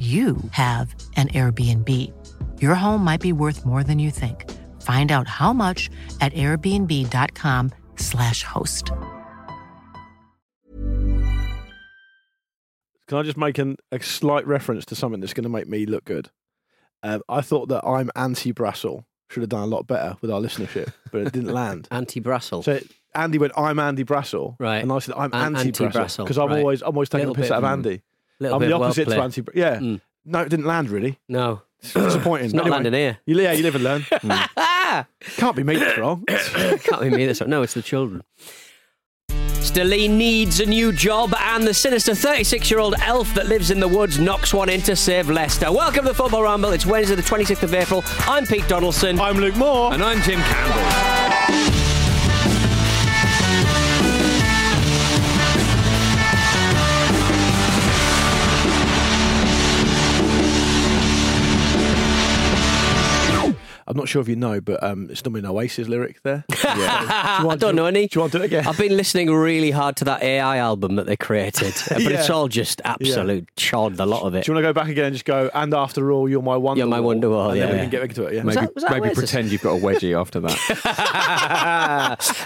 you have an Airbnb. Your home might be worth more than you think. Find out how much at airbnb.com/slash host. Can I just make an, a slight reference to something that's going to make me look good? Um, I thought that I'm anti Brassell should have done a lot better with our listenership, but it didn't land. Anti Brassell. So Andy went, "I'm Andy Brassell," Right. and I said, "I'm An- anti Brassell anti-Brassell, because I'm right. always I'm always taking Little the piss bit out of of- Andy. Little I'm bit the of opposite to wordplay. anti. Yeah, Mm. no, it didn't land really. No. It's disappointing. It's not Anyway, landing here. You, yeah, you live and learn. Can't be me that's wrong. Can't be me this No, it's the children. Stellini needs a new job, and the sinister 36 year old elf that lives in the woods knocks one in to save Leicester. Welcome to the Football Ramble. It's Wednesday, the 26th of April. I'm Pete Donaldson. I'm Luke Moore. And I'm Jim Campbell. Sure if you know, but um, it's normally an Oasis lyric there. yeah I don't know any. Do you want to do it again? I've been listening really hard to that AI album that they created, but it's all just absolute chod, a lot of it. Do you want to go back again and just go, and after all, you're my wonder You're my wonder wall, And then yeah. we can get into it, yeah? Was Maybe, that- that maybe pretend you've got a wedgie after that.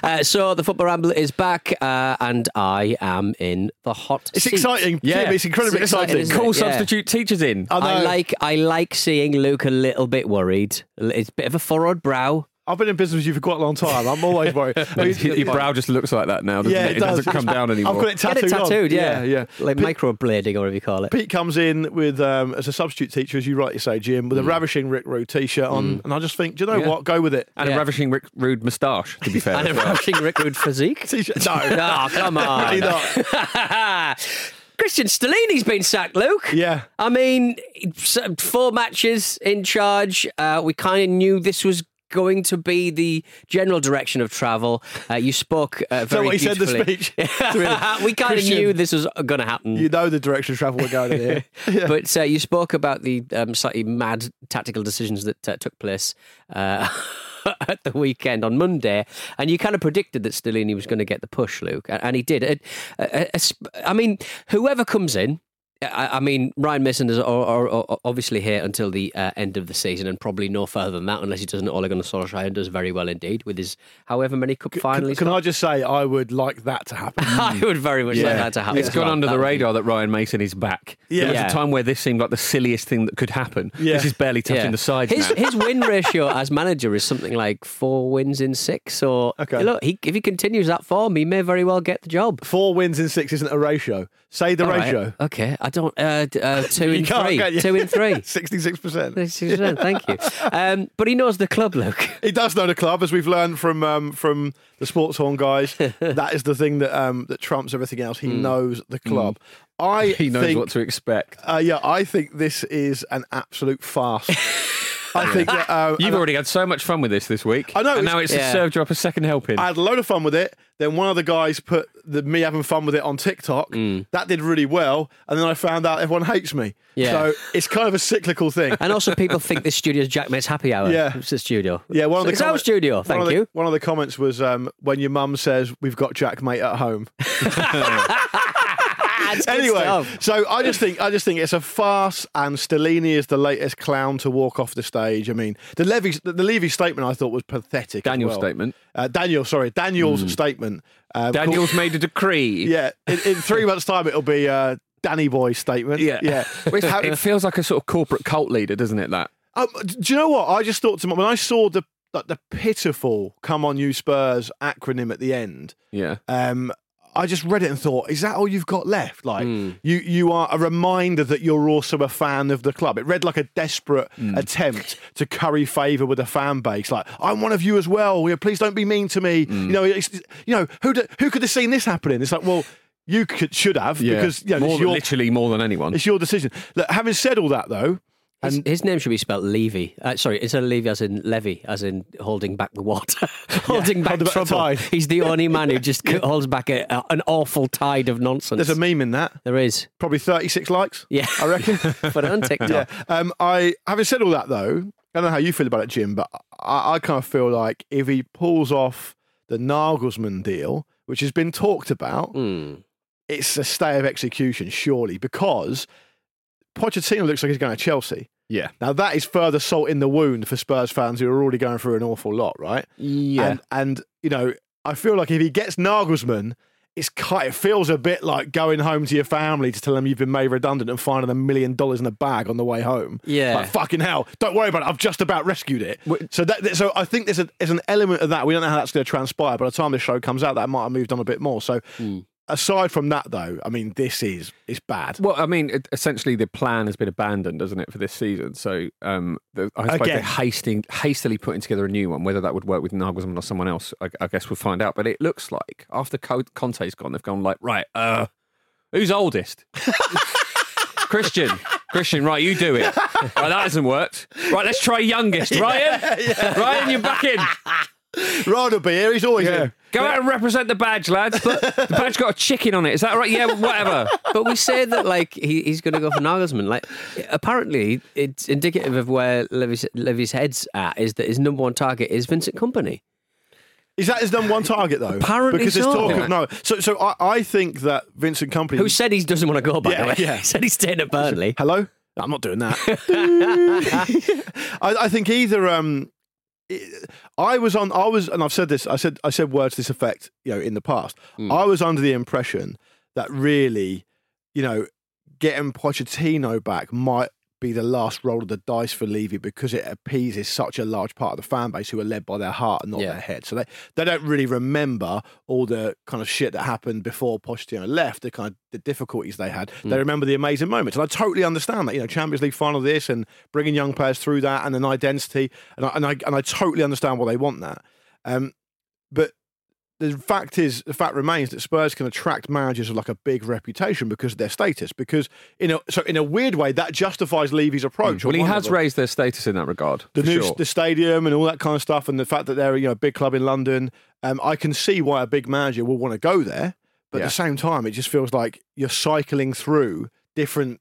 uh, so the Football Ramble is back, uh, and I am in the hot It's seat. exciting. Yeah. Jim, it's incredibly It's exciting, exciting. isn't it? Call Yeah. substitute teachers in. I. I like I like seeing Luke a little bit worried. It's a bit of a furrowed brow. I've been in business with you for quite a long time. I'm always worried. Your, your brow just looks like that now, doesn't Yeah, it? it It doesn't come down anymore. I've got it Get tattooed. it on. tattooed, yeah, yeah. like microblading or whatever you call it. Pete comes in with um, as a substitute teacher, as you rightly say, Jim, with a mm. ravishing Rick Rude t-shirt on, mm. and I just think, do you know Yeah. what? Go with it. and Yeah. a ravishing Rick Rude moustache, to be fair. And a as well. ravishing Rick Rude physique. T-shirt. No, Oh, come on. really not. Christian Stellini's been sacked, Luke. Yeah. I mean, four matches in charge. Uh, we kind of knew this was going to be the general direction of travel. Uh, you spoke uh, very what he said the speech? we kind of knew this was going to happen. You know the direction of travel we're going in here. Yeah. But uh, you spoke about the um, slightly mad tactical decisions that uh, took place uh, at the weekend on Monday, and you kind of predicted that Stellini was going to get the push, Luke, and, he did. I mean, whoever comes in. I I mean, Ryan Mason is o- o- o- obviously here until the uh, end of the season, and probably no further than that, unless he does an Ole Gunnar Solskjaer and does very well indeed with his however many cup finals. Can, can. I just say, I would like that to happen. I would very much like that to happen. It's as gone well. under That the would be- radar that Ryan Mason is back. Yeah. There was Yeah. a time where this seemed like the silliest thing that could happen. Yeah. This is barely touching Yeah. the sides His his win ratio as manager is something like four wins in six. So Okay. look, he, if he continues that form, he may very well get the job. Four wins in six isn't a ratio. Say the All right. ratio. Okay, I don't. Uh, uh, two in three. Two in three. 66%. Thank you. Um, but he knows the club, Luke. He does know the club, as we've learned from um, from the sports horn guys. that is the thing that um, that trumps everything else. He knows the club. I He knows think, what to expect. Uh, yeah, I think this is an absolute farce. I think that uh, You've and I- already had so much fun with this this week. I know, And it's- now it's Yeah. served you up a second helping. I had a load of fun with it. Then one of the guys put the, me having fun with it on TikTok. That did really well. And then I found out everyone hates me. Yeah. So it's kind of a cyclical thing. And also, people think this studio is Jack Mate's happy hour. Yeah. It's a studio. Yeah, one of the it's our studio. one Thank the- you. One of the comments was um, when your mum says we've got Jack mate at home. It's anyway, stuff. so I just think I just think it's a farce, and Stellini is the latest clown to walk off the stage. I mean, the Levy the, the Levy statement I thought was pathetic. Daniel's well. statement. uh, Daniel, sorry, Daniel's statement. Um, Daniel's called- made a decree. yeah, in, in three months' time it'll be uh, Danny Boy's statement. Yeah. yeah. Which- it feels like a sort of corporate cult leader, doesn't it? That. Um, do you know what? I just thought to my, when I saw the like, the pitiful "Come on, you Spurs" acronym at the end. Yeah. Um, I just read it and thought, is that all you've got left? Like Hmm. you, you are a reminder that you're also a fan of the club. It read like a desperate Hmm. attempt to curry favour with a fan base. Like I'm one of you as well. Please don't be mean to me. Hmm. You know, it's, you know who do, who could have seen this happening? It's like, well, you could should have Yeah. because you know, more your literally more than anyone. it's your decision. Look, having said all that though, His, and his name should be spelled Levy. Uh, sorry, instead of Levy as in Levy, as in holding back the water, holding back hold the trouble. tide. He's the only man who just c- holds back a, a- an awful tide of nonsense. there's a meme in that. There is. Probably 36 likes. Yeah. I reckon. But on TikTok. Yeah. Um, I having said all that though, I don't know how you feel about it, Jim, but I, I kind of feel like if he pulls off the Nagelsmann deal, which has been talked about, Hmm. it's a stay of execution, surely, because Pochettino looks like he's going to Chelsea. Yeah. Now that is further salt in the wound for Spurs fans who are already going through an awful lot, right? Yeah. And and you know, I feel like if he gets Nagelsmann, it's ki- it feels a bit like going home to your family to tell them you've been made redundant and finding a million dollars in a bag on the way home. Yeah. like fucking hell! Don't worry about it. I've just about rescued it. So that so I think there's a there's an element of that. We don't know how that's going to transpire. But by the time the show comes out, that might have moved on a bit more. So. Hmm. Aside from that, though, I mean, this is is bad. Well, I mean, it, essentially the plan has been abandoned, doesn't it, for this season? So um, the, I suppose they're hasting, hastily putting together a new one. Whether that would work with Nagelsmann or someone else, I, I guess we'll find out. But it looks like after Co- Conte's gone, they've gone like, right, uh, who's oldest? Christian. Christian, right, you do it. Right, that hasn't worked. Right, let's try youngest. Ryan, Ryan, you're back in. Rod will be here. He's always in. Go out and represent the badge, lads. But the badge got a chicken on it. Is that right? Yeah, whatever. But we say that like he, he's going to go for Nagelsmann. Like apparently, it's indicative of where Levy's, Levy's head's at. Is that his number one target is Vincent Kompany. Is that his number one target though? Apparently because there's so. talk of no. So so I, I think that Vincent Kompany Who said he doesn't want to go? By Yeah, the way, yeah. he said he's staying at Burnley. Hello? I'm not doing that. I, I think either um it- I was on I was and I've said this, I said I said words to this effect, you know, in the past. Hmm. I was under the impression that really, you know, getting Pochettino back might be the last roll of the dice for Levy because it appeases such a large part of the fan base who are led by their heart and not Yeah. their head. So they, they don't really remember all the kind of shit that happened before Pochettino left, the kind of the difficulties they had. They remember the amazing moments. And I totally understand that, you know, Champions League final this and bringing young players through that and an identity. And I, and I, and I totally understand why they want that. Um, but the fact is, the fact remains that Spurs can attract managers with like a big reputation because of their status. Because in a so in a weird way, that justifies Levy's approach. or Well, he has raised their status in that regard. the new sure. the stadium and all that kind of stuff, and the fact that they're you know a big club in London. Um, I can see why a big manager will want to go there, but Yeah. at the same time, it just feels like you're cycling through different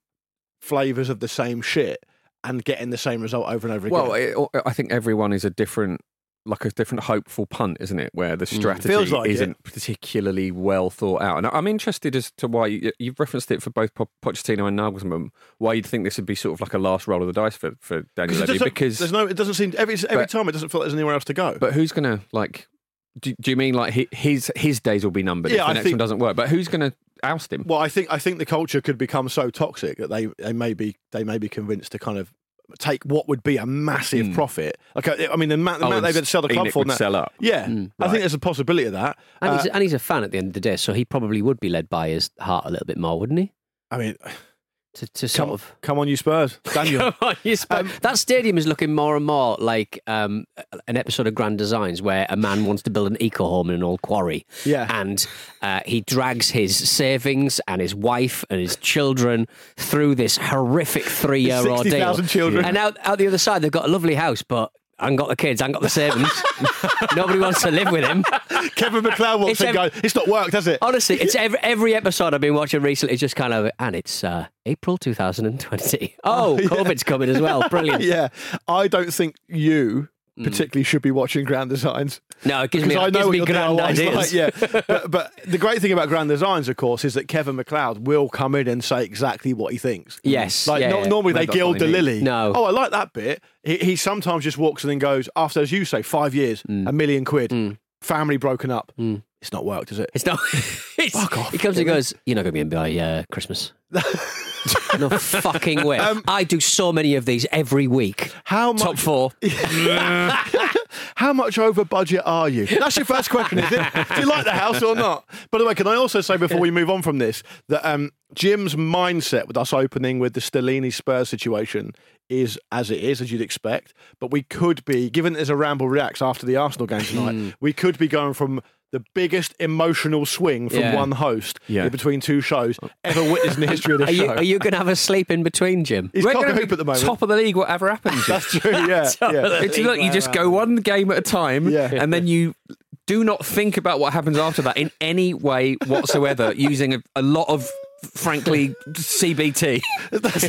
flavors of the same shit and getting the same result over and over again. Well, it, I think everyone is a different, like a different hopeful punt, isn't it? Where the mm. strategy Feels like it. isn't particularly well thought out. And I'm interested as to why you, you've referenced it for both Po- Pochettino and Nagelsmann. Why you'd think this would be sort of like a last roll of the dice for for Daniel Levy? Because there's no, it doesn't seem every every But- time it doesn't feel like there's anywhere else to go. but who's gonna like? Do, do you mean like his his days will be numbered Yeah, if the I next think- one doesn't work? But who's gonna oust him? Well, I think I think the culture could become so toxic that they they may be they may be convinced to kind of take what would be a massive profit. Like I I mean, the amount, the. Oh, amount they've sell the club Enoch for would now- sell up. Yeah, I think there's a possibility of that. And, Uh, he's, and he's a fan at the end of the day, so he probably would be led by his heart a little bit more, wouldn't he? I mean, to, to sort Come, of. come on, you Spurs, Daniel. Come on, you sp- that stadium is looking more and more like um, an episode of Grand Designs where a man wants to build an eco home in an old quarry. Yeah. And uh, he drags his savings and his wife and his children through this horrific three year ordeal. 60,000 children. And out, out the other side, they've got a lovely house, but I got the kids, I got the savings. Nobody wants to live with him. Kevin McCloud walks It's ev- and it's not worked, has it? Honestly, it's every, every episode I've been watching recently. It's just kind of, and it's uh, April 2020. Oh, COVID's coming as well. Brilliant. yeah. I don't think you. Mm. particularly should be watching Grand Designs. No, it gives me, Because I know gives me grand ideas. like, yeah. But, but the great thing about Grand Designs, of course, is that Kevin McCloud will come in and say exactly what he thinks. Yes, Like yeah, no- yeah. normally they gild the lily. No. Oh, I like that bit. He, he sometimes just walks in and goes, after, as you say, five years, Mm. a million quid, mm. family broken up. Mm. It's not worked, is it? It's not. It's, Fuck off. He comes and goes, You're not going to be in by uh, Christmas. no fucking way. Um, I do so many of these every week. How much? Top four. How much over budget are you? That's your first question, is it? Do you like the house or not? By the way, can I also say before we move on from this that um, Jim's mindset with us opening with the Stellini Spurs situation is as it is, as you'd expect. But we could be, given there's a ramble reacts after the Arsenal game tonight, hmm. we could be going from the biggest emotional swing from Yeah. one host Yeah. in between two shows ever witnessed in the history of the Are you, show. are you going to have a sleep in between, Jim? He's We're cock gonna hoop be at the moment. Top of the league, whatever happens. That's true, yeah. yeah. It's look, you just go one game at a time, Yeah. and then you do not think about what happens after that in any way whatsoever, using a, a lot of, frankly, CBT. that's,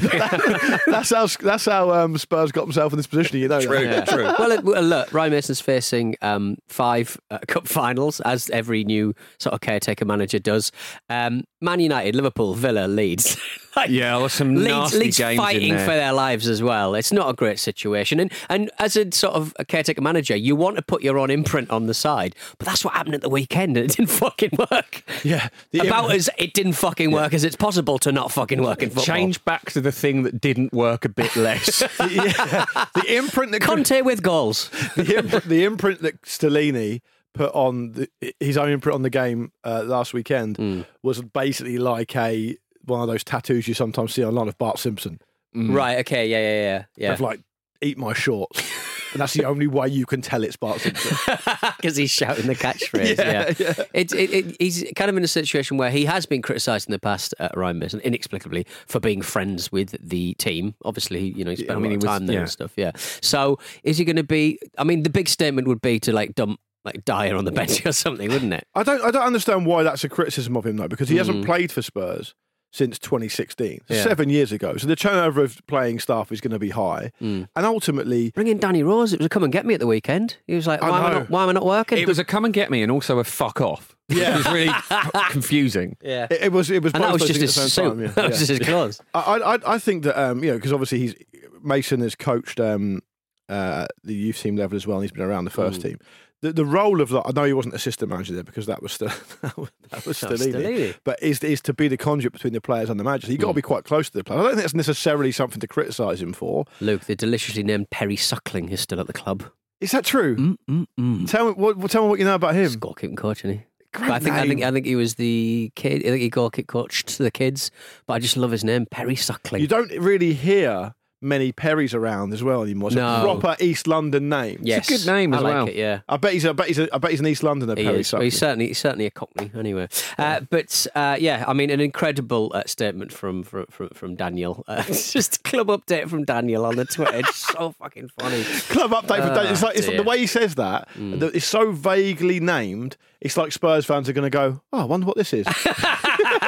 that's how that's how um, Spurs got themselves in this position. You know, that. Yeah. true. Well, it, look, Ryan Mason's facing um, five uh, cup finals, as every new sort of caretaker manager does. Um, Man United, Liverpool, Villa, Leeds. Like, Yeah, well, some Leeds, nasty Leeds games in fighting there. for their lives as well. It's not a great situation, and and as a sort of a caretaker manager, you want to put your own imprint on the side, but that's what happened at the weekend, and it didn't fucking work. Yeah, the About imp- as it didn't fucking work as it's possible to not fucking work in football. Change back to the thing that didn't work a bit less. yeah, the imprint that Conte with goals. the, imprint, the imprint that Stellini put on the, his own imprint on the game uh, last weekend Hmm. was basically like a one of those tattoos you sometimes see online of Bart Simpson Right. Okay. Yeah. Yeah. Yeah. Yeah. of like "eat my shorts," and that's the only way you can tell it's Bart Simpson. because he's shouting the catchphrase. Yeah, yeah, It, it, it, he's kind of in a situation where he has been criticised in the past, uh, Ryan Mason, inexplicably for being friends with the team. Obviously, you know, he spent I a mean, lot of he was- time there yeah. and stuff. Yeah. So, is he going to be? I mean, the big statement would be to like dump like Dyer on the bench or something, wouldn't it? I don't I don't understand why that's a criticism of him though, because he Hmm. hasn't played for Spurs since 2016, Yeah. seven years ago. So the turnover of playing staff is going to be high, Hmm. and ultimately. Bring in Danny Rose. It was a come and get me at the weekend. He was like, I why, am I, not, why am I not working? it was a come and get me and also a fuck off. Yeah. It was really confusing. yeah. It, it was. It was. and that was just things his at the same suit. time, yeah. That was Yeah. just his clothes. I, I, I think that um, you know because obviously he's Mason has coached um, uh, the youth team level as well, and he's been around the first Hmm. team. The, the role of that, I know he wasn't assistant manager there because that was still that was, that was That was Stellini. Stellini. but is is to be the conduit between the players and the manager. You've got Hmm. to be hmm. quite close to the players. I don't think that's necessarily something to criticise him for. Luke, the deliciously named Perry Suckling is still at the club. Is that true? Mm-mm-mm. Tell me what tell me what you know about him. He's goalkeeping coach, isn't he? But I think I think. I think he was the kid. I think he goal kick coached to the kids. But I just love his name, Perry Suckling. You don't really hear many Perrys around as well anymore. It's No. a proper East London name. yes, good name I as like well. It, yeah. I bet he's. I bet he's. A, I bet he's an East Londoner. He Perry is. Well, he's certainly he's certainly a Cockney anyway. Uh, but uh, yeah, I mean, an incredible uh, statement from from from, from Daniel. Uh, it's just a club update from Daniel on the Twitter. It's so fucking funny. Club update for Ah, Dave. It's like it's, the way he says that. that It's so vaguely named. It's like Spurs fans are going to go, "Oh, I wonder what this is."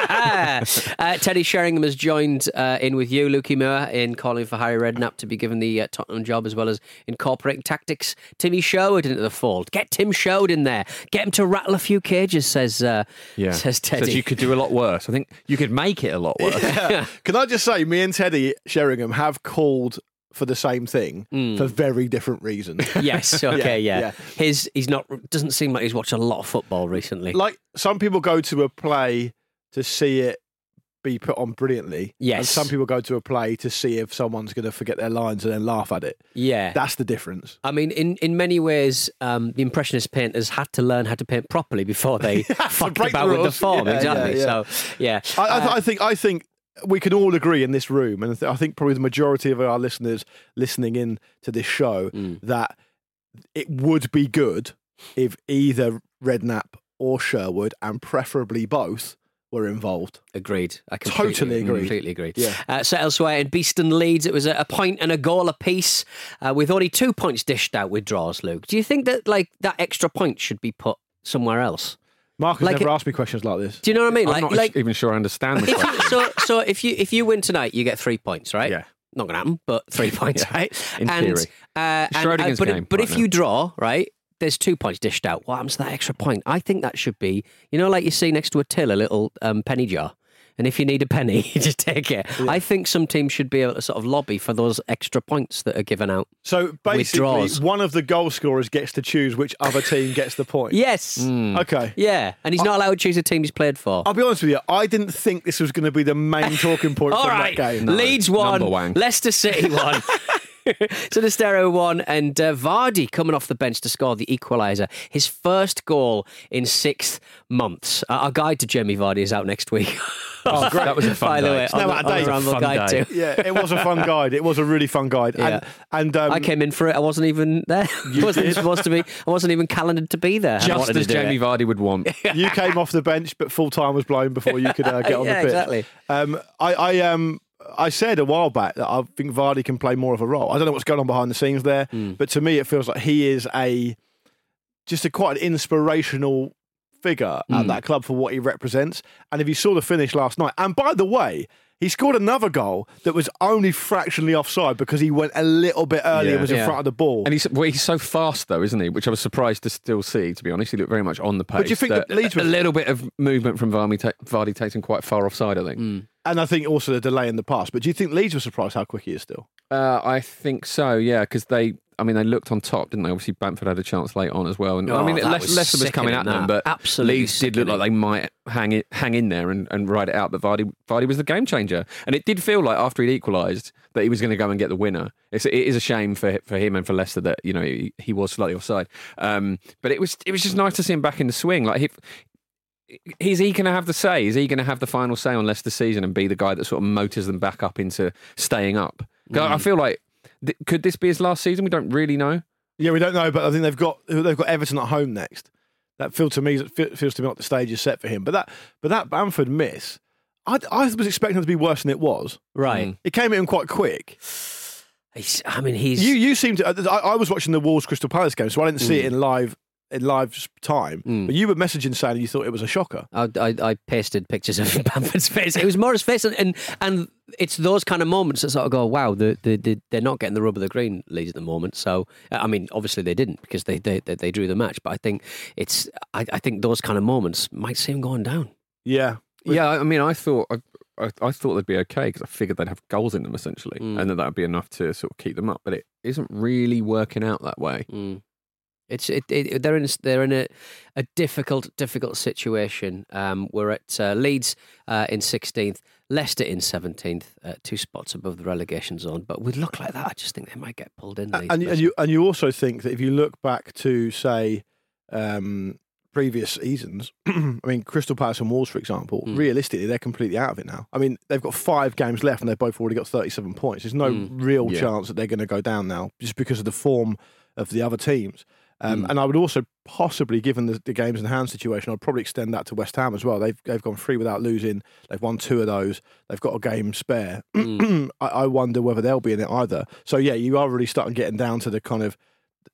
uh, Teddy Sheringham has joined uh, in with you, Lukey Moore, in calling for Harry Redknapp to be given the uh, Tottenham job as well as incorporating tactics. Timmy Sherwood into the fold. Get Tim Sherwood in there. Get him to rattle a few cages, says uh, Yeah. says Teddy. Says you could do a lot worse. I think you could make it a lot worse. Can I just say, me and Teddy Sheringham have called for the same thing for very different reasons. Yes, okay, yeah, yeah. His he's not doesn't seem like he's watched a lot of football recently. like some people go to a play to see it be put on brilliantly. And Yes. some people go to a play to see if someone's going to forget their lines and then laugh at it. yeah. That's the difference. I mean, in, in many ways, um, the Impressionist painters had to learn how to paint properly before they fucked break the about with the form. Yeah, exactly. yeah, yeah. So, yeah. I, I, Uh, I think. I think. we can all agree in this room, and I think probably the majority of our listeners listening in to this show, Mm. that it would be good if either Redknapp or Sherwood, and preferably both, were involved. Agreed. I completely, Totally agree. Completely agree. Yeah. Uh, so elsewhere in Beeston Leeds, it was a, a point and a goal apiece, uh, with only two points dished out with draws. Luke, do you think that like that extra point should be put somewhere else? Mark has Like never it- asked me questions like this. Do you know what I mean? I'm Like, not like even sure I understand the question. so so if you if you win tonight, you get three points, right? Yeah. Not gonna happen, but three points, right? in and, theory. Uh, and, uh, Schrodinger's but game but right if now. you draw, right? There's two points dished out. What happens to that extra point? I think that should be, you know, like you see next to a till, a little um, penny jar. And if you need a penny, you just take it. I think some teams should be able to sort of lobby for those extra points that are given out. So basically, one of the goal scorers gets to choose which other team gets the point. Yes. Hmm. Okay. Yeah. And he's not allowed to choose a team he's played for. I'll be honest with you. I didn't think this was going to be the main talking point All from right. that game. Leeds one, one. Leicester City one. Sinistero one, and uh, Vardy coming off the bench to score the equaliser. His first goal in six months. Uh, our guide to Jamie Vardy is out next week. Oh, great. That was a fun By the day. way, on now the, out of on the date. Ramble guide day. too. Yeah, it was a fun guide. It was a really fun guide. And, Yeah. and um, I came in for it. I wasn't even there. I wasn't did. supposed to be. I wasn't even calendared to be there. Just as do Jamie it. Vardy would want. you came off the bench, but full time was blown before you could uh, get on Yeah, the pitch. exactly. Um, I, I, um, I said a while back that I think Vardy can play more of a role. I don't know what's going on behind the scenes there, Hmm. but to me, it feels like he is a just a quite an inspirational figure Hmm. at that club for what he represents. And if you saw the finish last night, and by the way. He scored another goal that was only fractionally offside because he went a little bit early Yeah. and was in Yeah. front of the ball. And he's well, he's so fast though, isn't he? Which I was surprised to still see. To be honest, he looked very much on the pace. But do you think that a was- little bit of movement from Vardy, ta- Vardy takes him quite far offside? I think. And I think also the delay in the past. But do you think Leeds were surprised how quick he is still? Uh, I think so. Yeah, because they. I mean, they looked on top, didn't they? Obviously, Bamford had a chance late on as well. And I Oh, mean, that Leicester, was Leicester was coming sickening, at them, that. but Absolutely Leeds did look like they might hang it, hang in there and, and ride it out. But Vardy, Vardy was the game changer, and it did feel like after he'd equalised that he was going to go and get the winner. It's, it is a shame for for him and for Leicester that you know he, he was slightly offside. Um, but it was it was just nice to see him back in the swing. Like he, is he going to have the say? Is he going to have the final say on Leicester's season and be the guy that sort of motors them back up into staying up? Mm. I feel like th- could this be his last season? We don't really know. Yeah, we don't know, but I think they've got they've got Everton at home next. That feels to me feels to me like the stage is set for him. But that but that Bamford miss, I, I was expecting it to be worse than it was. Right. It came in quite quick. He's, I mean, he's. You you seem to. I, I was watching the Wolves Crystal Palace game, so I didn't see it in live in live time. But you were messaging saying you thought it was a shocker. I, I, I pasted pictures of Bamford's face. It was more his face, and, and and it's those kind of moments that sort of go, wow, the, the, the, they're not getting the rub of the green Leeds at the moment. So, I mean, obviously they didn't because they they, they, they drew the match. But I think it's I, I think those kind of moments might see him going down. Yeah, Yeah, I mean, I thought I, I, I thought they'd be okay because I figured they'd have goals in them essentially, Mm. and that that would be enough to sort of keep them up. But it isn't really working out that way. Mm. It's it, it, they're in a, they're in a, a difficult difficult situation. Um, we're at uh, Leeds uh, in sixteenth, Leicester in seventeenth, uh, two spots above the relegation zone. But with luck like that, I just think they might get pulled in. Leeds, and, and you and you also think that if you look back to say um, previous seasons, I mean Crystal Palace and Wolves, for example, Mm. realistically they're completely out of it now. I mean they've got five games left and they've both already got thirty-seven points. There's no Mm. real Yeah. chance that they're going to go down now just because of the form of the other teams. Um, Mm. And I would also possibly, given the, the games in hand situation, I'd probably extend that to West Ham as well. They've they've gone three without losing. They've won two of those. They've got a game spare. Mm. I, I wonder whether they'll be in it either. So yeah, you are really starting getting down to the kind of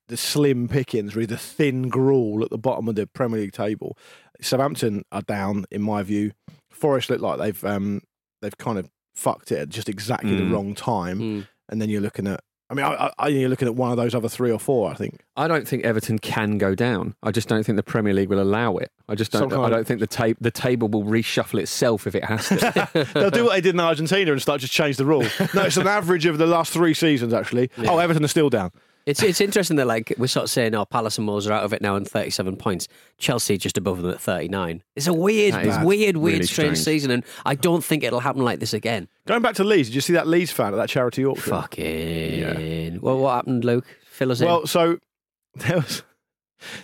the slim pickings, really the thin gruel at the bottom of the Premier League table. Southampton are down, in my view. Forest look like they've um, they've kind of fucked it at just exactly the Mm. wrong time. Mm. And then you're looking at, I mean, I, I, you're looking at one of those other three or four. I think. I don't think Everton can go down. I just don't think the Premier League will allow it. I just don't. Some I don't think the tape the table will reshuffle itself if it has to. They'll do what they did in Argentina and start just change the rule. No, it's an average of the last three seasons actually. Oh, Everton are still down. It's it's interesting that like we're sort of saying, oh, Palace and Wolves are out of it now on thirty seven points. Chelsea just above them at thirty nine. It's a weird, weird, weird, really strange, strange. season, and I don't think it'll happen like this again. Going back to Leeds, did you see that Leeds fan at that charity auction? Fucking. Well, what happened, Luke? Fill us in. Well, so there was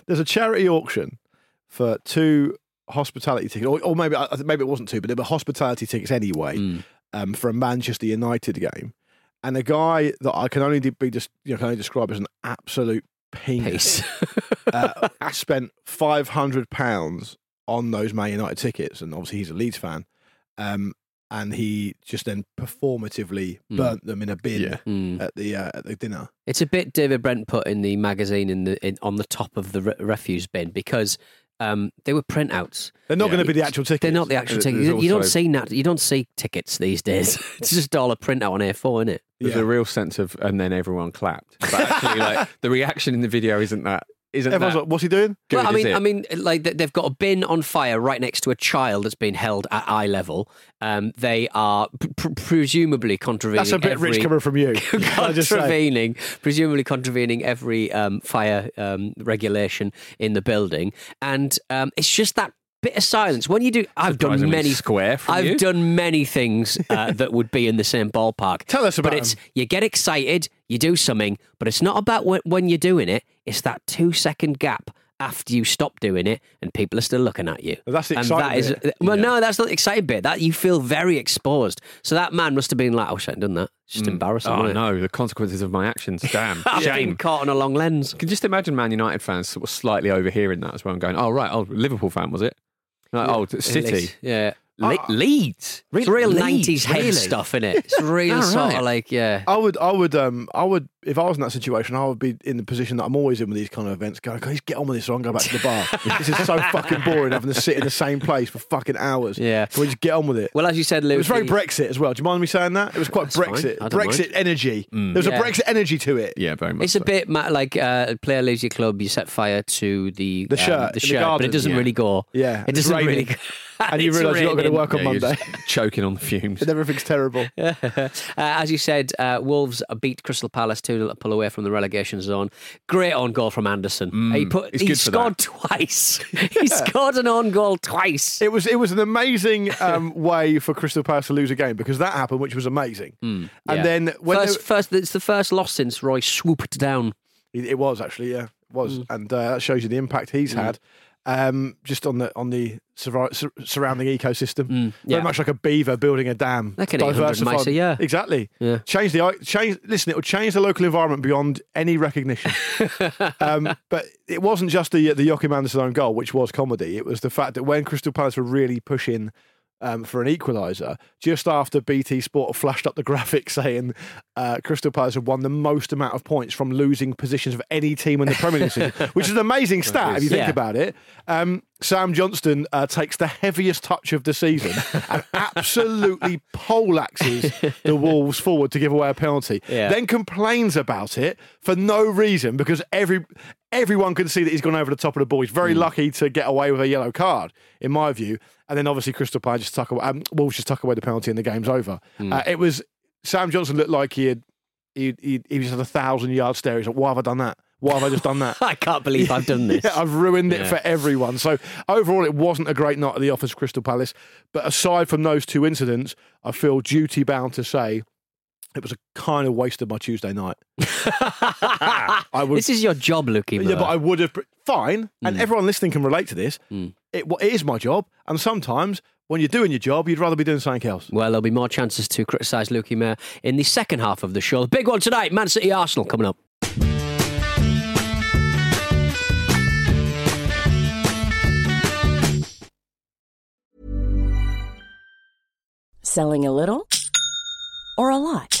there's a charity auction for two hospitality tickets, or, or maybe maybe it wasn't two, but there were hospitality tickets anyway. Mm. um, for a Manchester United game, and a guy that I can only be just you know can only describe as an absolute penis, uh, spent five hundred pounds on those Man United tickets, and obviously he's a Leeds fan, um, and he just then performatively Mm. burnt them in a bin Yeah. Mm. at the uh, at the dinner. It's a bit David Brent put in the magazine in the in, on the top of the re- refuse bin because um, they were printouts. They're not Yeah. going to be the actual tickets. They're not the actual There's tickets. You, you don't see nat- you don't see tickets these days. it's just all a printout on A4, isn't it? There's Yeah. a real sense of, and then everyone clapped. But actually, like the reaction in the video isn't that. Isn't Everyone's that like, "What's he doing?" good, well, I mean. I mean, like they- they've got a bin on fire right next to a child that's been held at eye level. Um, they are pr- presumably contravening. That's a bit every, rich coming from you. Can I just say? contravening, presumably contravening every um, fire um, regulation in the building, and um, it's just that bit of silence when you do. I've done many square I've you. done many things uh, that would be in the same ballpark. Tell us about But it's them. you get excited, you do something, but it's not about when, when you're doing it. It's that two second gap after you stop doing it, and people are still looking at you. Well, that's the and that is well, no, that's not the exciting bit. That you feel very exposed. So that man must have been like, "I wish I hadn't done that." It's just embarrassing. oh no, the consequences of my actions. Damn, I've been caught on a long lens. You can just imagine Man United fans sort of slightly overhearing that as well and going, "Oh right, oh Liverpool fan was it? Like, oh City, yeah. Le- Leeds, It's real Leeds, nineties head really? stuff, in it? It's real All sort right. of like yeah. I would, I would, um, I would. If I was in that situation, I would be in the position that I'm always in with these kind of events. Going, can you get on with this, or I can go back to the bar. this is so fucking boring having to sit in the same place for fucking hours. Yeah. can we just get on with it? Well, as you said, Luke, it was very the- Brexit as well. Do you mind me saying that? It was quite That's fine. Brexit, I don't Brexit energy. There was Yeah. a Brexit energy to it. Yeah, very much. It's a bit like uh, player leaves your club, you set fire to the The um, shirt in the the but garden, it doesn't yeah. really go. Yeah, it doesn't really. And you realise you're not going to work on Yeah, Monday, choking on the fumes. and everything's terrible. uh, as you said, uh, Wolves beat Crystal Palace two to pull away from the relegation zone. Great on goal from Andersen. he put he scored twice. he scored an on goal twice. It was it was an amazing um, way for Crystal Palace to lose a game because that happened, which was amazing. and Yeah. then when first, they- first, it's the first loss since Roy swooped down. It, it was actually, yeah, it was, Mm. and uh, that shows you the impact he's had. Um, just on the on the sur- surrounding ecosystem, Mm, yeah. very much like a beaver building a dam. Like an 800 mice a exactly. Yeah. Change the change. Listen, it will change the local environment beyond any recognition. um, but it wasn't just the the Joachim Andersen own goal, which was comedy. It was the fact that when Crystal Palace were really pushing um, for an equaliser, just after BT Sport flashed up the graphic saying uh, Crystal Palace had won the most amount of points from losing positions of any team in the Premier League, season, which is an amazing stat if you think Yeah. about it. Um, Sam Johnstone uh, takes the heaviest touch of the season and absolutely poleaxes the Wolves forward to give away a penalty. Yeah. Then complains about it for no reason because every everyone can see that he's gone over the top of the ball. He's very lucky to get away with a yellow card, in my view. And then obviously Crystal Palace just tuck away, um, Wolves just tuck away the penalty and the game's over. Hmm. Uh, it was Sam Johnstone looked like he had he he, he just had a thousand yard stare. He's like, why have I done that? Why have I just done that? I can't believe I've done this. Yeah, I've ruined it Yeah. for everyone. So overall, it wasn't a great night at the office, Crystal Palace. But aside from those two incidents, I feel duty bound to say it was a kind of waste of my Tuesday night. I would, this is your job, Lukey. yeah, but I would have fine, and Mm. everyone listening can relate to this. It, well, it is my job, and sometimes when you're doing your job, you'd rather be doing something else. Well, there'll be more chances to criticise Lukey Mayer in the second half of the show. The big one tonight, Man City Arsenal coming up. Selling a little or a lot?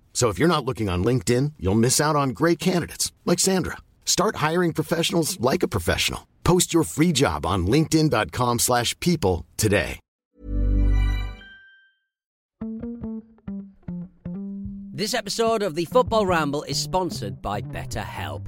So if you're not looking on LinkedIn, you'll miss out on great candidates like Sandra. Start hiring professionals like a professional. Post your free job on linkedin.com/people today. This episode of the Football Ramble is sponsored by BetterHelp.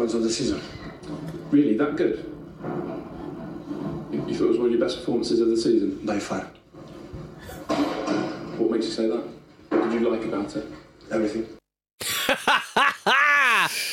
The best performances of the season. Really, that good? You you thought it was one of your best performances of the season? By far. What makes you say that? What did you like about it? Everything.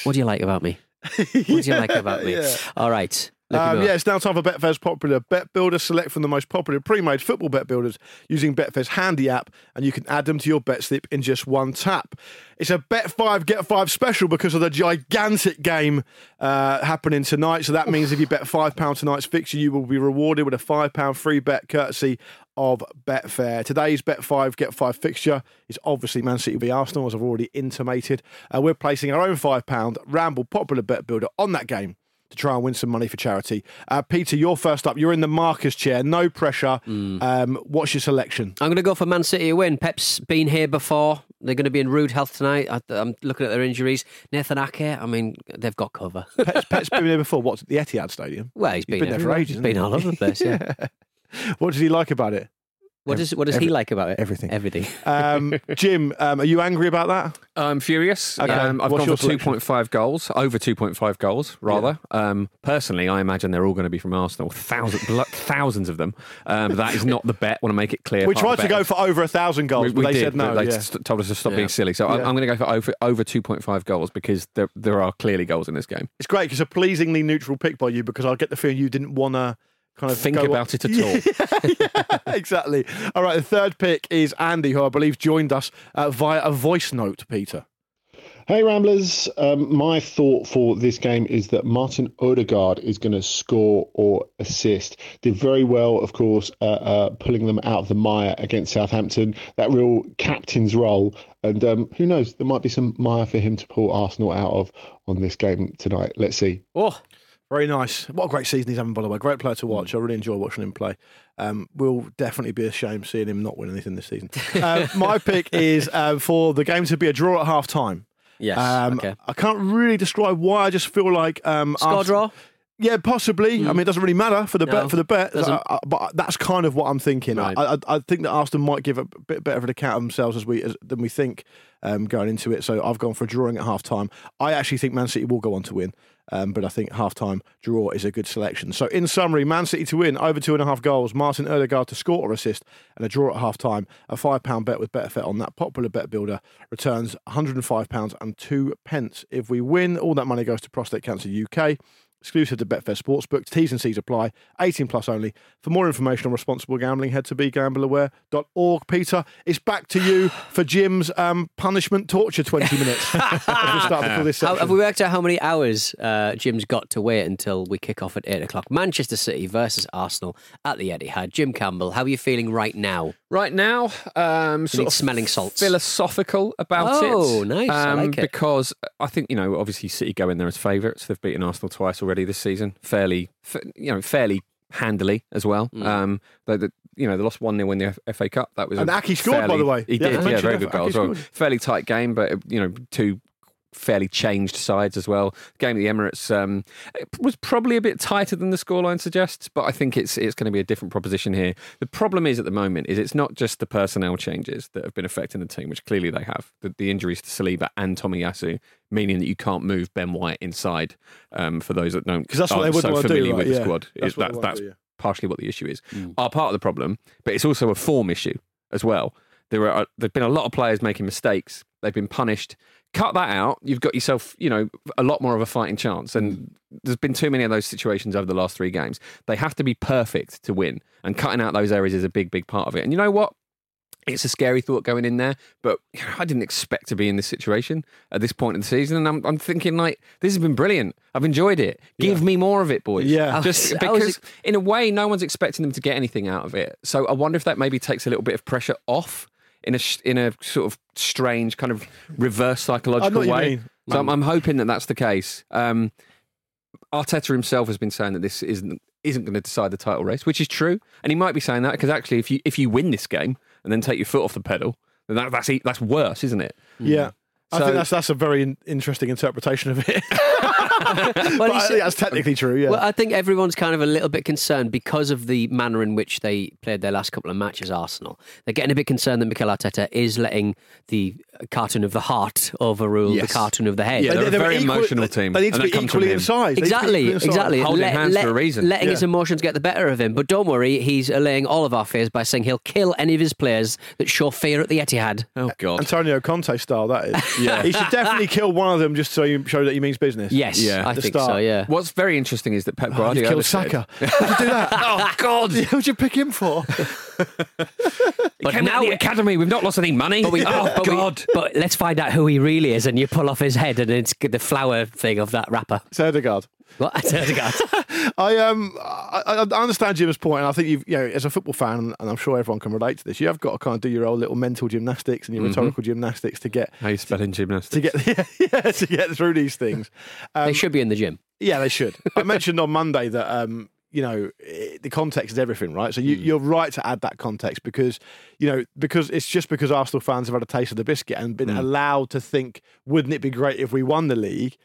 What do you like about me? What do you like about me? Yeah. All right. Um, yeah, it's now time for Betfair's popular Bet Builder. Select from the most popular pre-made football bet builders using Betfair's handy app, and you can add them to your bet slip in just one tap. It's a Bet Five Get Five special because of the gigantic game uh, happening tonight. So that means if you bet five pound tonight's fixture, you will be rewarded with a five pound free bet courtesy of Betfair. Today's Bet Five Get Five fixture is obviously Man City v Arsenal, as I've already intimated. Uh, we're placing our own five pound Ramble popular bet builder on that game to try and win some money for charity. Uh, Peter, you're first up. You're in the Marcus chair. No pressure. Um, what's your selection? I'm going to go for Man City to win. Pep's been here before. They're going to be in rude health tonight. I, I'm looking at their injuries. Nathan Ake, I mean, they've got cover. Pet's, Pet's been here before. What's the Etihad Stadium? well, he's been, been there for ages, He's been all over the place. Yeah. What does he like about it? What does what does Every- he like about it? everything. Everything. Um, Jim, um, are you angry about that? I'm furious. Okay. Um, I've What's gone your for 2.5 goals, over 2.5 goals, rather. Um, personally, I imagine they're all going to be from Arsenal, Thousand, blo- thousands of them. Um, that is not the bet. want to make it clear. We tried to go for over a thousand goals, we, but we they did, said no. they yeah. st- told us to stop Yeah. being silly. So I'm, Yeah. I'm going to go for over, over 2.5 goals because there, there are clearly goals in this game. It's great because a pleasingly neutral pick by you because I get the feeling you didn't want to kind of Think go about it at all. Yeah, exactly. All right, the third pick is Andy, who I believe joined us uh, via a voice note, Peter. Hey Ramblers, um, my thought for this game is that Martin Odegaard is going to score or assist. Did very well, of course, uh, uh, pulling them out of the mire against Southampton. That real captain's role, and um, who knows, there might be some mire for him to pull Arsenal out of on this game tonight. Let's see. Oh, very nice. What a great season he's having, by the way. Great player to watch. I really enjoy watching him play. Um, we'll definitely be ashamed seeing him not win anything this season. Uh, my pick is uh, for the game to be a draw at half time. Yes. Um, okay. I can't really describe why. I just feel like um, Score after- draw. Yeah, possibly. I mean, it doesn't really matter for the No, bet for the bet, uh, but that's kind of what I'm thinking. Right. I, I, I think that Arsenal might give a bit better of an account of themselves as we as, than we think um, going into it. So I've gone for a drawing at half time. I actually think Man City will go on to win, um, but I think half time draw is a good selection. So in summary, Man City to win over two and a half goals, Martin Odegaard to score or assist, and a draw at half time. A five pound bet with Betfair on that popular bet builder returns 105 pounds and two pence. If we win, all that money goes to Prostate Cancer UK. Exclusive to Betfair Sportsbook. T's and C's apply. 18 plus only. For more information on responsible gambling, head to begambleaware.org. Peter, it's back to you for Jim's um, punishment torture 20 minutes. We start to this How, have we worked out how many hours uh, Jim's got to wait until we kick off at eight o'clock? Manchester City versus Arsenal at the Etihad. Jim Campbell, how are you feeling right now? Right now, um, sort of smelling salts? philosophical about it. Oh, nice. I Um, like it. Because I think you know, obviously, City go in there as favourites. They've beaten Arsenal twice already this season. Fairly, you know, fairly handily as well. Um, they, they- you know, they lost one 0 in the FA Cup. That was And Ake scored, by the way. He Yeah, did, yeah, mention very that, good goal as well. Fairly tight game, but you know, two fairly changed sides as well. Game at the Emirates um, was probably a bit tighter than the scoreline suggests, but I think it's it's going to be a different proposition here. The problem is at the moment is it's not just the personnel changes that have been affecting the team, which clearly they have. The, the injuries to Saliba and Tomiyasu, meaning that you can't move Ben White inside. Um, for those that don't, 'Cause that's what they wouldn't so wanna do, familiar right? with the Yeah. squad. That's that- that's yeah. partially what the issue is. Are part of the problem, but it's also a form issue as well. There are there've been a lot of players making mistakes. They've been punished. Cut that out. You've got yourself, you know, a lot more of a fighting chance. And there's been too many of those situations over the last three games. They have to be perfect to win, and cutting out those areas is a big, big part of it. And you know what? It's a scary thought going in there, but I didn't expect to be in this situation at this point in the season. And I'm, I'm thinking, like, this has been brilliant. I've enjoyed it. Give me more of it, boys. Yeah. Just was- because, in a way, no one's expecting them to get anything out of it. So I wonder if that maybe takes a little bit of pressure off in a in a sort of strange kind of reverse psychological way. mean. So I'm, I'm hoping that that's the case. Um, Arteta himself has been saying that this isn't isn't going to decide the title race, which is true, and he might be saying that because actually, if you if you win this game and then take your foot off the pedal, then that, that's that's worse, isn't it? Yeah. I think that's that's a very interesting interpretation of it. Well, but he I said- think that's technically true. Yeah. Well, I think everyone's kind of a little bit concerned because of the manner in which they played their last couple of matches, Arsenal. They're getting a bit concerned that Mikel Arteta is letting the cartoon of the heart overrule Yes. the cartoon of the head. Yeah, they're a They- very equal- emotional team, They need and to that be equally in him. size. They need to be Exactly, equally in size. exactly. Holding hands for a reason. Letting Yeah. his emotions get the better of him. But don't worry, he's allaying all of our fears by saying he'll kill any of his players that show fear at the Etihad. Oh God. Antonio Conte style, that is. Yeah. He should definitely kill one of them just so you show that he means business. Yes, Yeah. I The think so, yeah. What's very interesting is that Pep Oh, you Guardiola killed said- Saka. Why'd you do that? Oh God! Who'd you pick him for? But Came out the academy. We've not lost any money. But we, oh but we- God! but let's find out who he really is, and you pull off his head, and it's the flower thing of that rapper. It's Ødegaard. What? I um I, I understand Jim's point, and I think you've you know as a football fan, and I'm sure everyone can relate to this. You have got to kind of do your old little mental gymnastics and your rhetorical gymnastics to get How you spelling gymnastics? to get yeah, yeah to get through these things. Um, they should be in the gym. Yeah, they should. I mentioned on Monday that um, you know i the context is everything, right? So you, Hmm. you're right to add that context because you know because it's just because Arsenal fans have had a taste of the biscuit and been allowed to think, wouldn't it be great if we won the league?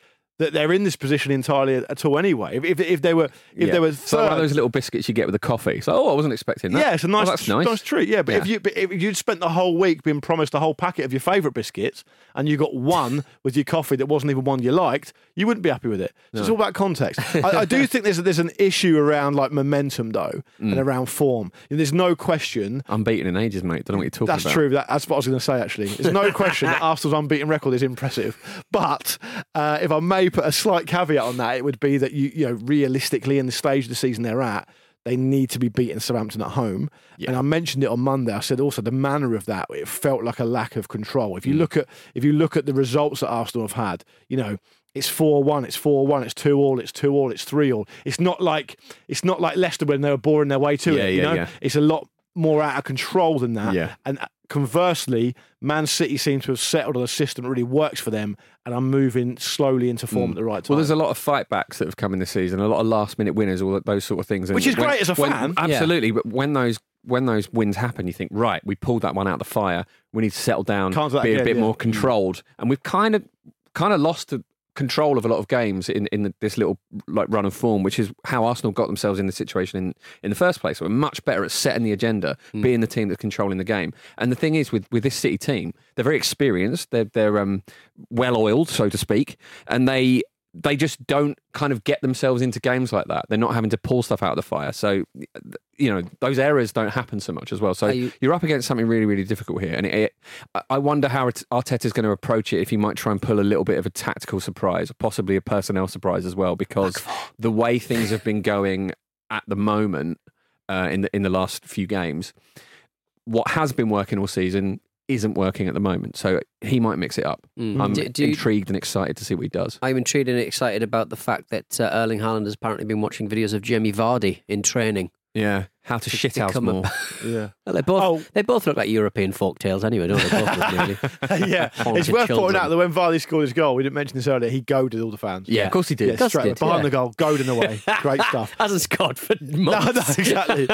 That they're in this position entirely at all anyway. If, if, if they were if Yeah. they were like one of those little biscuits you get with a coffee. So, oh, I wasn't expecting that. yeah, it's a nice, Oh, that's nice. treat. Yeah, but if you but if you'd spent the whole week being promised a whole packet of your favourite biscuits and you got one with your coffee that wasn't even one you liked, you wouldn't be happy with it. So it's all about context. I, I do think there's there's an issue around like momentum though Mm. and around form. There's no question. Unbeaten in ages, mate. Don't know what you're talking That's about. true. That, that's what I was going to say. Actually, there's no question that Arsenal's unbeaten record is impressive. But uh, if I may put a slight caveat on that, it would be that you you know realistically in the stage of the season they're at, they need to be beating Southampton at home. And I mentioned it on Monday. I said also the manner of that it felt like a lack of control. If you mm. look at if you look at the results that Arsenal have had, you know. It's four one. It's four one. It's two all. It's two all. It's three all. It's not like it's not like Leicester when they were boring their way to Yeah, it. You yeah, know, yeah. it's a lot more out of control than that. Yeah. And conversely, Man City seem to have settled on a system that really works for them and are moving slowly into form at the right time. Mm. Well, there's a lot of fight backs that have come in this season, a lot of last minute winners, all those sort of things. And Which is when- great as a when- fan. Absolutely, but when those when those wins happen, you think, right, we pulled that one out of the fire. We need to settle down, Can't do that be a bit yeah. more controlled, and we've kind of kind of lost the control of a lot of games in in the, this little like run of form, which is how Arsenal got themselves in the situation in in the first place. We're much better at setting the agenda, Hmm. being the team that's controlling the game. And the thing is, with with this City team, they're very experienced. They're they're um, well oiled, so to speak, and they they just don't kind of get themselves into games like that. They're not having to pull stuff out of the fire. So, you know, those errors don't happen so much as well. So you- you're up against something really, really difficult here. And it, it, I- wonder how Arteta's going to approach it if he might try and pull a little bit of a tactical surprise, possibly a personnel surprise as well, because the way things have been going at the moment uh, in the in the last few games, what has been working all season isn't working at the moment. So he might mix it up. Mm. I'm Do- do you- intrigued and excited to see what he does. I'm intrigued and excited about the fact that uh, Erling Haaland has apparently been watching videos of Jamie Vardy in training. Yeah. how to shit house become a- more. Yeah. Well, they both Oh. they both look like European folk tales anyway, don't they? Both of them, really. yeah, it's Haunted worth pointing out that when Vardy scored his goal, we didn't mention this earlier. He goaded all the fans. Yeah. Of course he did. yeah, Of course straight he away, did, behind yeah. the goal, goading away. Great stuff. Hasn't scored for No, months. no, exactly.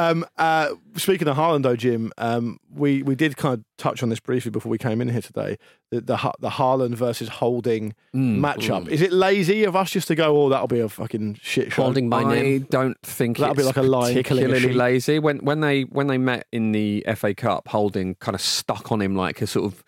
Um, uh, speaking of Haaland, though, Jim, um, we we did kind of touch on this briefly before we came in here today. The the, the Haaland versus Holding matchup. Is it lazy of us just to go, oh, that'll be a fucking shit show? Holding by I name. don't think That'll be like a a particularly lazy. When when they when they met in the FA Cup, Holding kind of stuck on him like a sort of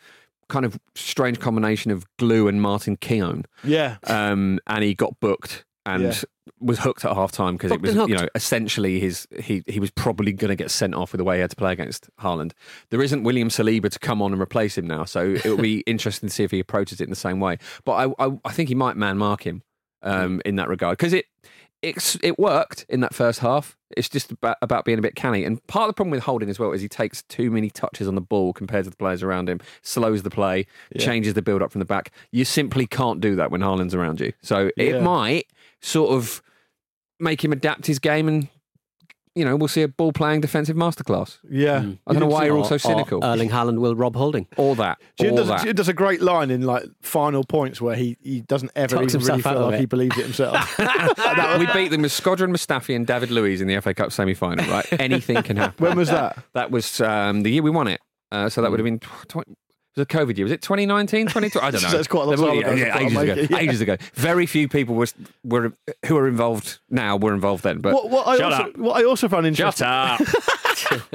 kind of strange combination of glue and Martin Keown, Yeah. um, and he got booked and Yeah. was hooked at half time because it was you know essentially his he he was probably going to get sent off with the way he had to play against Haaland. There isn't William Saliba to come on and replace him now, so it will be interesting to see if he approaches it in the same way. But I I, I think he might man mark him um, in that regard because it. It's, it worked in that first half. It's just about, about being a bit canny. And part of the problem with Holding as well is he takes too many touches on the ball compared to the players around him, slows the play, changes the build up from the back. You simply can't do that when Haaland's around you. So it Yeah. might sort of make him adapt his game and, you know, we'll see a ball playing defensive masterclass. Yeah. I don't know why you're all so cynical. or Erling Haaland will rob Holding. All that. Jim does, that. Does a great line in like final points where he, he doesn't ever Talks even really feel like it. he believes it himself. we beat them with Shkodran Mustafi and David Luiz in the FA Cup semi final, right? Anything can happen. when was that? That was um, the year we won it. Uh, so that would have been tw- tw- it was a COVID year. Was it 2019, 2020? I don't know. That's quite a long time ago. yeah, That's quite ages ago. it, yeah. Ages ago. Very few people were, were who are involved now were involved then. But What, what, I shut also, up. what I also found interesting. Shut up.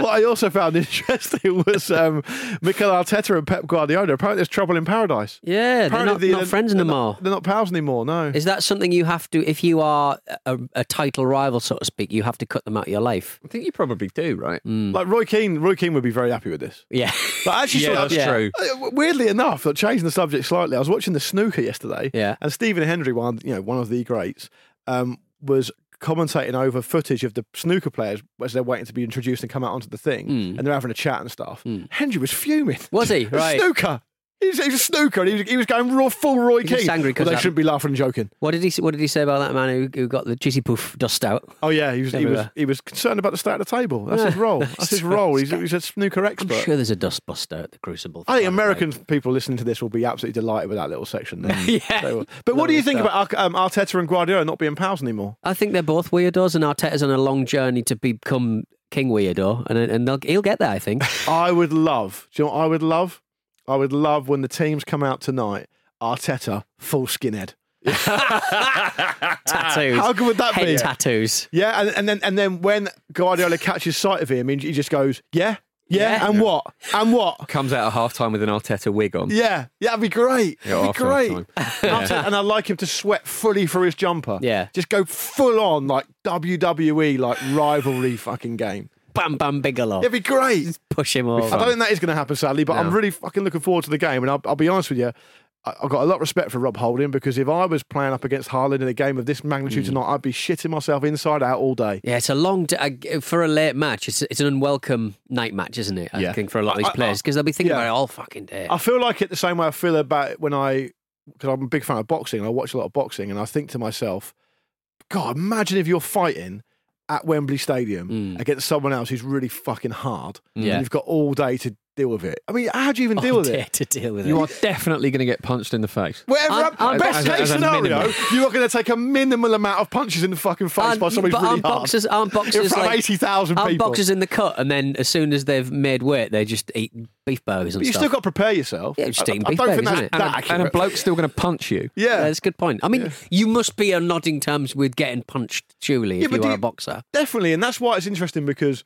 what I also found interesting was um, Mikel Arteta and Pep Guardiola. Apparently, there's trouble in paradise. Yeah, they're Apparently not, not friends they're anymore. Not, they're not pals anymore. No. Is that something you have to, if you are a, a title rival, so to speak, you have to cut them out of your life? I think you probably do, right? Like Roy Keane, Roy Keane would be very happy with this. Yeah. But I actually Yeah, that's Yeah. true. Uh, Weirdly enough, like, changing the subject slightly, I was watching the snooker yesterday, Yeah. and Stephen Hendry, one you know one of the greats, um, was commentating over footage of the snooker players as they're waiting to be introduced and come out onto the thing, Mm. and they're having a chat and stuff. Hendry was fuming. Was he? Right. Snooker. He was, he was a snooker, and he was, he was going raw, full Roy Keane. angry 'cause they that- shouldn't be laughing and joking. What did he What did he say about that man who, who got the cheesy poof dust out? Oh yeah, he was he was Everywhere. he was concerned about the state of the table. That's his role. That's his role. He's, he's a snooker expert. I'm sure there's a dust buster at the Crucible. I think. American people listening to this will be absolutely delighted with that little section. There. Yeah. They will. But what do you think about um, Arteta and Guardiola not being pals anymore? I think they're both weirdos, and Arteta's on a long journey to become king weirdo, and and they'll, he'll get there. I think. I would love. Do you know what I would love? I would love when the teams come out tonight. Arteta full skinhead. tattoos. How good would that Head be? tattoos. Yeah, and, and then and then when Guardiola catches sight of him, he just goes, "Yeah, yeah, Yeah. and what, and what." Comes out at half time with an Arteta wig on. Yeah, yeah, that'd be great. Yeah, that'd be after great. half-time. Arteta- and I'd like him to sweat fully through his jumper. Yeah. Just go full on like WWE, like rivalry fucking game. Bam Bam Bigelow. It'd be great. Push him off. I don't think that is going to happen, sadly, but I'm really fucking looking forward to the game. And I'll, I'll be honest with you, I- I've got a lot of respect for Rob Holding because if I was playing up against Haaland in a game of this magnitude hmm. tonight, I'd be shitting myself inside out all day. Yeah, it's a long d- uh, I- for a late match. It's it's an unwelcome night match, isn't it? I Yeah. think for a lot of these I- players because they'll be thinking yeah. about it all fucking day. I feel like it the same way I feel about it when I, because I'm a big fan of boxing and I watch a lot of boxing, and I think to myself, God, imagine if you're fighting at Wembley Stadium Mm. against someone else who's really fucking hard. Yeah. And you've got all day to deal with it. I mean, how do you even deal All with day it? to deal with You it. are definitely going to get punched in the face. Whatever, I'm- I'm- best as a- case as a scenario, minimum. you are going to take a minimal amount of punches in the fucking face Aren't- by somebody but really aren't hard. boxers, aren't in boxers front like of 80,000 aren't people. boxers in the cut, and then as soon as they've made weight, they just eat beef burgers and but you stuff. still got to prepare yourself. Yeah, just I, eating I beef don't think burgers, that's isn't it? that And a, and a bloke's still going to punch you. Yeah, yeah, that's a good point. I mean, you must be on nodding terms with getting punched, surely, Yeah, if but you do are a boxer. definitely. And that's why it's interesting because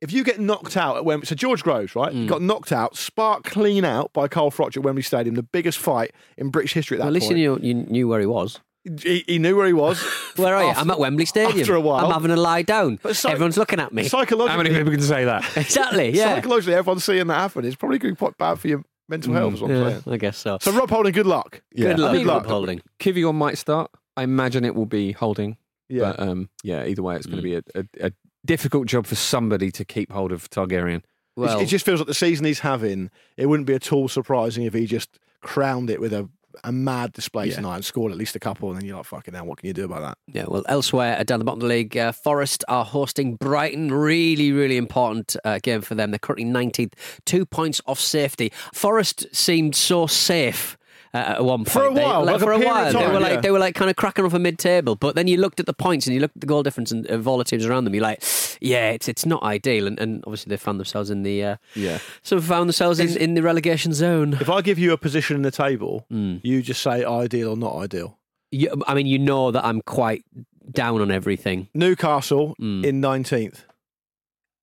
if you get knocked out at Wembley, so George Groves, right, Mm. got knocked out, sparked clean out by Carl Froch at Wembley Stadium, the biggest fight in British history at that Well, at least point. you knew, you knew where he was. He, he knew where he was. Where are you? After- I'm at Wembley Stadium. After a while. I'm having a lie down. But psych- Everyone's looking at me. Psychologically, How many people can say that? exactly. Yeah. psychologically, everyone's seeing that happen. It's probably going to be quite bad for your mental health, is what I'm Mm, Yeah, saying. I guess so. So, Rob Holding, good luck. Good luck, Good luck. Rob Holding. Kiwior might start. I imagine it will be holding. Yeah. But um, yeah, either way, it's going to Mm. be a, a, a difficult job for somebody to keep hold of Targaryen. Well, it just feels like the season he's having, it wouldn't be at all surprising if he just crowned it with a a mad display Yeah. tonight and scored at least a couple, and then you're like, fucking hell, what can you do about that? Yeah, well, elsewhere uh, down the bottom of the league, uh, Forest are hosting Brighton. Really, really important uh, game for them. They're currently 19th, two points off safety. Forest seemed so safe. Uh, at one point, For a They- while, like for a of while, they were like yeah. they were like kind of cracking off a mid-table. But then you looked at the points and you looked at the goal difference and, of all the teams around them. You're like, yeah, it's it's not ideal. And, and obviously they found themselves in the uh, Yeah. some found themselves in, in the relegation zone. If I give you a position in the table, Hmm. you just say ideal or not ideal. You, I mean, you know that I'm quite down on everything. Newcastle in 19th.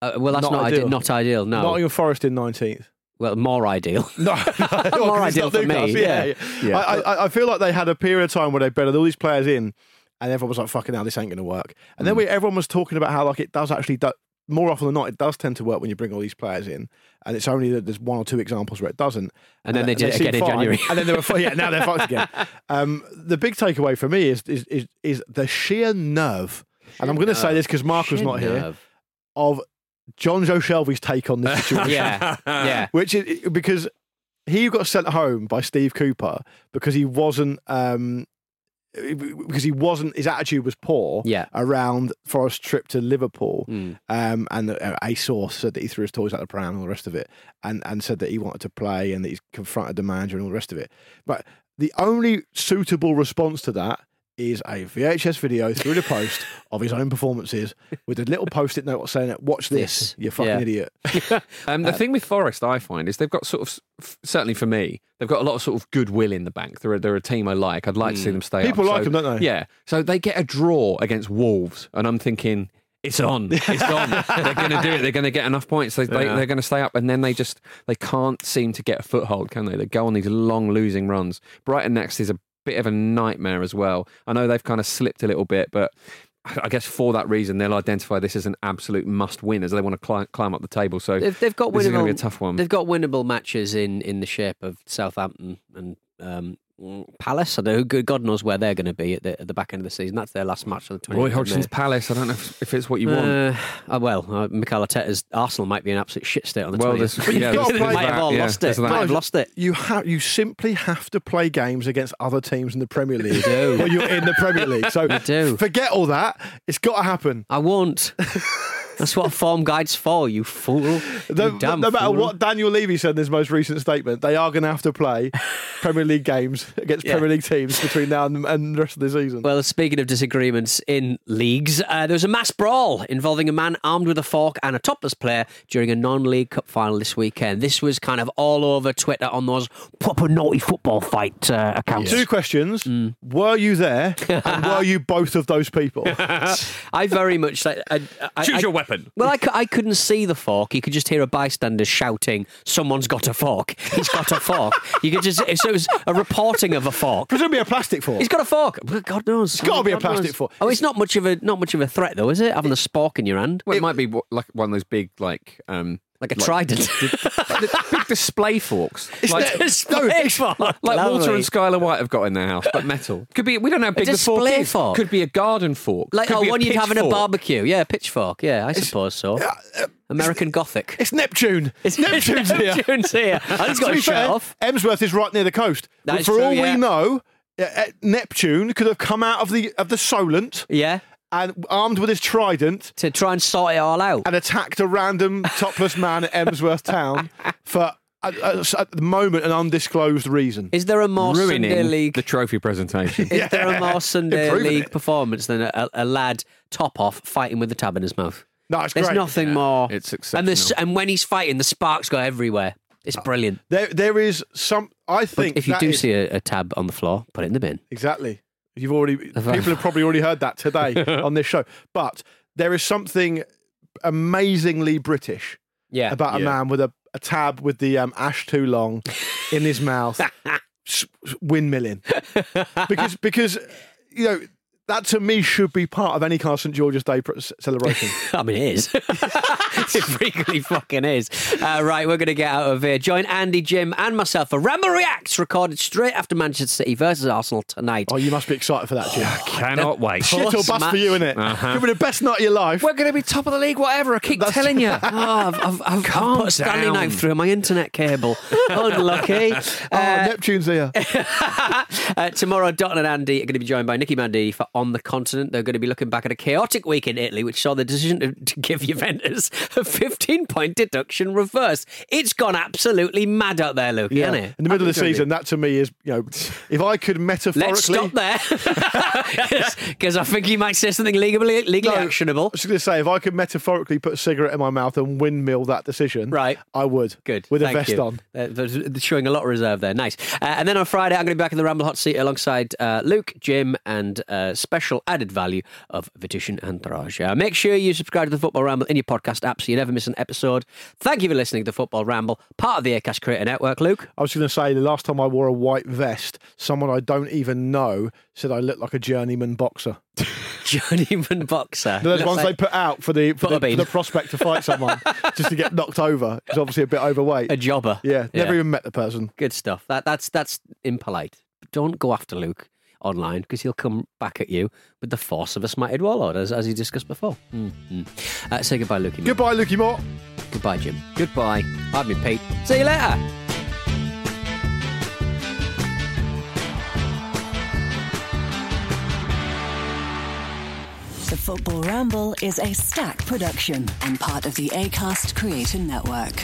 Uh, well, that's Not not, ideal. ideal. Not ideal. No. Nottingham Forest in 19th. Well, more ideal. No, More 'cause it's ideal for me, yeah. Yeah, Yeah. I, I, I feel like they had a period of time where they bedded all these players in, and everyone was like, "Fucking hell, this ain't going to work." And Mm. then we, everyone was talking about how like it does actually do, more often than not, it does tend to work when you bring all these players in, and it's only that there's one or two examples where it doesn't. And then they did it again in. January. and then they were yeah, now they're fucked again. Um, the big takeaway for me is is is, is the sheer nerve, and I'm going to say this because Mark was Sheer not here of Jonjo Shelvey's take on this situation. Yeah, yeah. Which is because he got sent home by Steve Cooper because he wasn't um because he wasn't his attitude was poor Yeah. around Forest's trip to Liverpool Mm. um and uh, a source said that he threw his toys out the pram and all the rest of it and and said that he wanted to play and that he's confronted the manager and all the rest of it but the only suitable response to that is a VHS video through the post of his own performances with a little post-it note saying, it. "Watch this, you fucking Yeah. idiot." Um, the thing with Forest, I find, is they've got sort of, f- certainly for me, they've got a lot of sort of goodwill in the bank. They're a, they're a team I like. I'd like to see them stay People up. like So- them, don't they? Yeah. So they get a draw against Wolves, and I'm thinking, it's on. It's on. they're going to do it. They're going to get enough points. They, they, they're going to stay up, and then they just they can't seem to get a foothold, can they? They go on these long losing runs. Brighton next is a bit of a nightmare as well. I know they've kind of slipped a little bit, but. I guess for that reason, they'll identify this as an absolute must-win as they want to climb, climb up the table. So They've, they've got this is going to winnable. be a tough one. They've got winnable matches in, in the shape of Southampton and um, Palace. I don't know. God knows where they're going to be at the, at the back end of the season. That's their last match on the 20th. Roy Hodgson's Palace. I don't know if, if it's what you want. Uh, uh, well, uh, Mikel Arteta's Arsenal might be an absolute shit state on the Well, 20th. there's- yeah, You've got to they play might have that, all yeah, lost it. there's that. Might have lost it. You have you simply have to play games against other teams in the Premier League do. when you're in the Premier League. So do. forget all that. It's got to happen. I won't. That's what a form guide's for, you fool. No, you damn no matter fool. what Daniel Levy said in his most recent statement, they are going to have to play Premier League games against Yeah. Premier League teams between now and, and the rest of the season. Well, speaking of disagreements in leagues, uh, there was a mass brawl involving a man armed with a fork and a topless player during a non-league cup final this weekend. This was kind of all over Twitter on those proper naughty football fight uh, accounts. Two questions: Mm. Were you there, and were you both of those people? I very much like. I, I, Choose I- your weapon. Well, I, couldn't see the fork. You could just hear a bystander shouting, "Someone's got a fork! He's got a fork!" You could just. So it was a reporting of a fork. Presumably a plastic fork. He's got a fork. Well, God knows. It's gotta be a plastic fork. Oh, it's not much of a not much of a threat though, is it? Having a spork in your hand, Well, it, might be like one of those big, like, um, like a trident. the big display forks. like, Display fork. like Walter and Skylar White have got in their house, but metal. Could be. We don't know how big the fork display is. fork. Could be a garden fork. Like Could oh, one you'd have in a barbecue. Yeah, a pitchfork. Yeah, I suppose so. American Gothic. It's Neptune. It's Neptune's here. Neptune's here. And he's got To be fair, off. Emsworth is right near the coast. That is For true, all yeah. we know, uh, uh, Neptune could have come out of the of the Solent Yeah. And armed with his trident To try and sort it all out. and attacked a random topless man at Emsworth Town for uh, uh, at, at, at the moment an undisclosed reason. Is there a more Sunday league? the trophy presentation. Is there a more Sunday Improving league it. performance than a, a lad top off fighting with the tab in his mouth? No, it's great. There's great. nothing more. it's and this and when he's fighting, the sparks go everywhere. It's uh, brilliant. There, there is some. I But think if you do is- see a, a tab on the floor, put it in the bin. Exactly. You've already people have probably already heard that today on this show. But there is something amazingly British Yeah. about a Yeah. man with a, a tab with the um, ash too long in his mouth, s- s- windmilling. Because because you know that to me should be part of any kind of St George's Day celebration. I mean, it is. it frequently fucking is. Uh, right, we're going to get out of here. Join Andy, Jim, and myself for Ramble Reacts, recorded straight after Manchester City versus Arsenal tonight. oh, you must be excited for that, Jim. I cannot wait. Shit or bust match- for you, innit? Uh-huh. Could be the best night of your life. We're going to be top of the league, whatever. I keep telling you. Oh, I've, I've, I've, Calm I've put a Stanley down. knife through my internet cable. Unlucky. oh, Uh, Neptune's here. uh, tomorrow, Dotun and Andy are going to be joined by Nicky Bandini for On the Continent. They're going to be looking back at a chaotic week in Italy, which saw the decision to, to give Juventus a 15 point deduction reverse. It's gone absolutely mad out there, Luke, Yeah. hasn't it? In the middle of the season, that to me is, you know, if I could metaphorically. Let's stop there because I think you might say something legally legally No, actionable. I was going to say, if I could metaphorically put a cigarette in my mouth and windmill that decision, Right. I would. Good. With Thank a vest you. on. Uh, showing a lot of reserve there. Nice. Uh, and then on Friday, I'm going to be back in the Ramble Hot Seat alongside uh, Luke, Jim, and uh, special added value of and Tharaj. Uh, make sure you subscribe to the Football Ramble in your podcast app so you never miss an episode. Thank you for listening to the Football Ramble, part of the Acast Creator Network, Luke. I was going to say, the last time I wore a white vest, someone I don't even know said I looked like a journeyman boxer. Journeyman boxer. Those ones like they put out for the for the, for the prospect to fight someone just to get knocked over. He's obviously a bit overweight. a jobber. yeah, never even met the person. Good stuff. That that's that's impolite. Don't go after Luke online because he'll come back at you with the force of a smited warlord, as, as he discussed before. Mm-hmm. Uh, say goodbye, Luke. Goodbye, Lukey Moore. Goodbye, Jim. Goodbye. I've been Pete. See you later. The Football Ramble is a stack production and part of the ACAST Creator Network.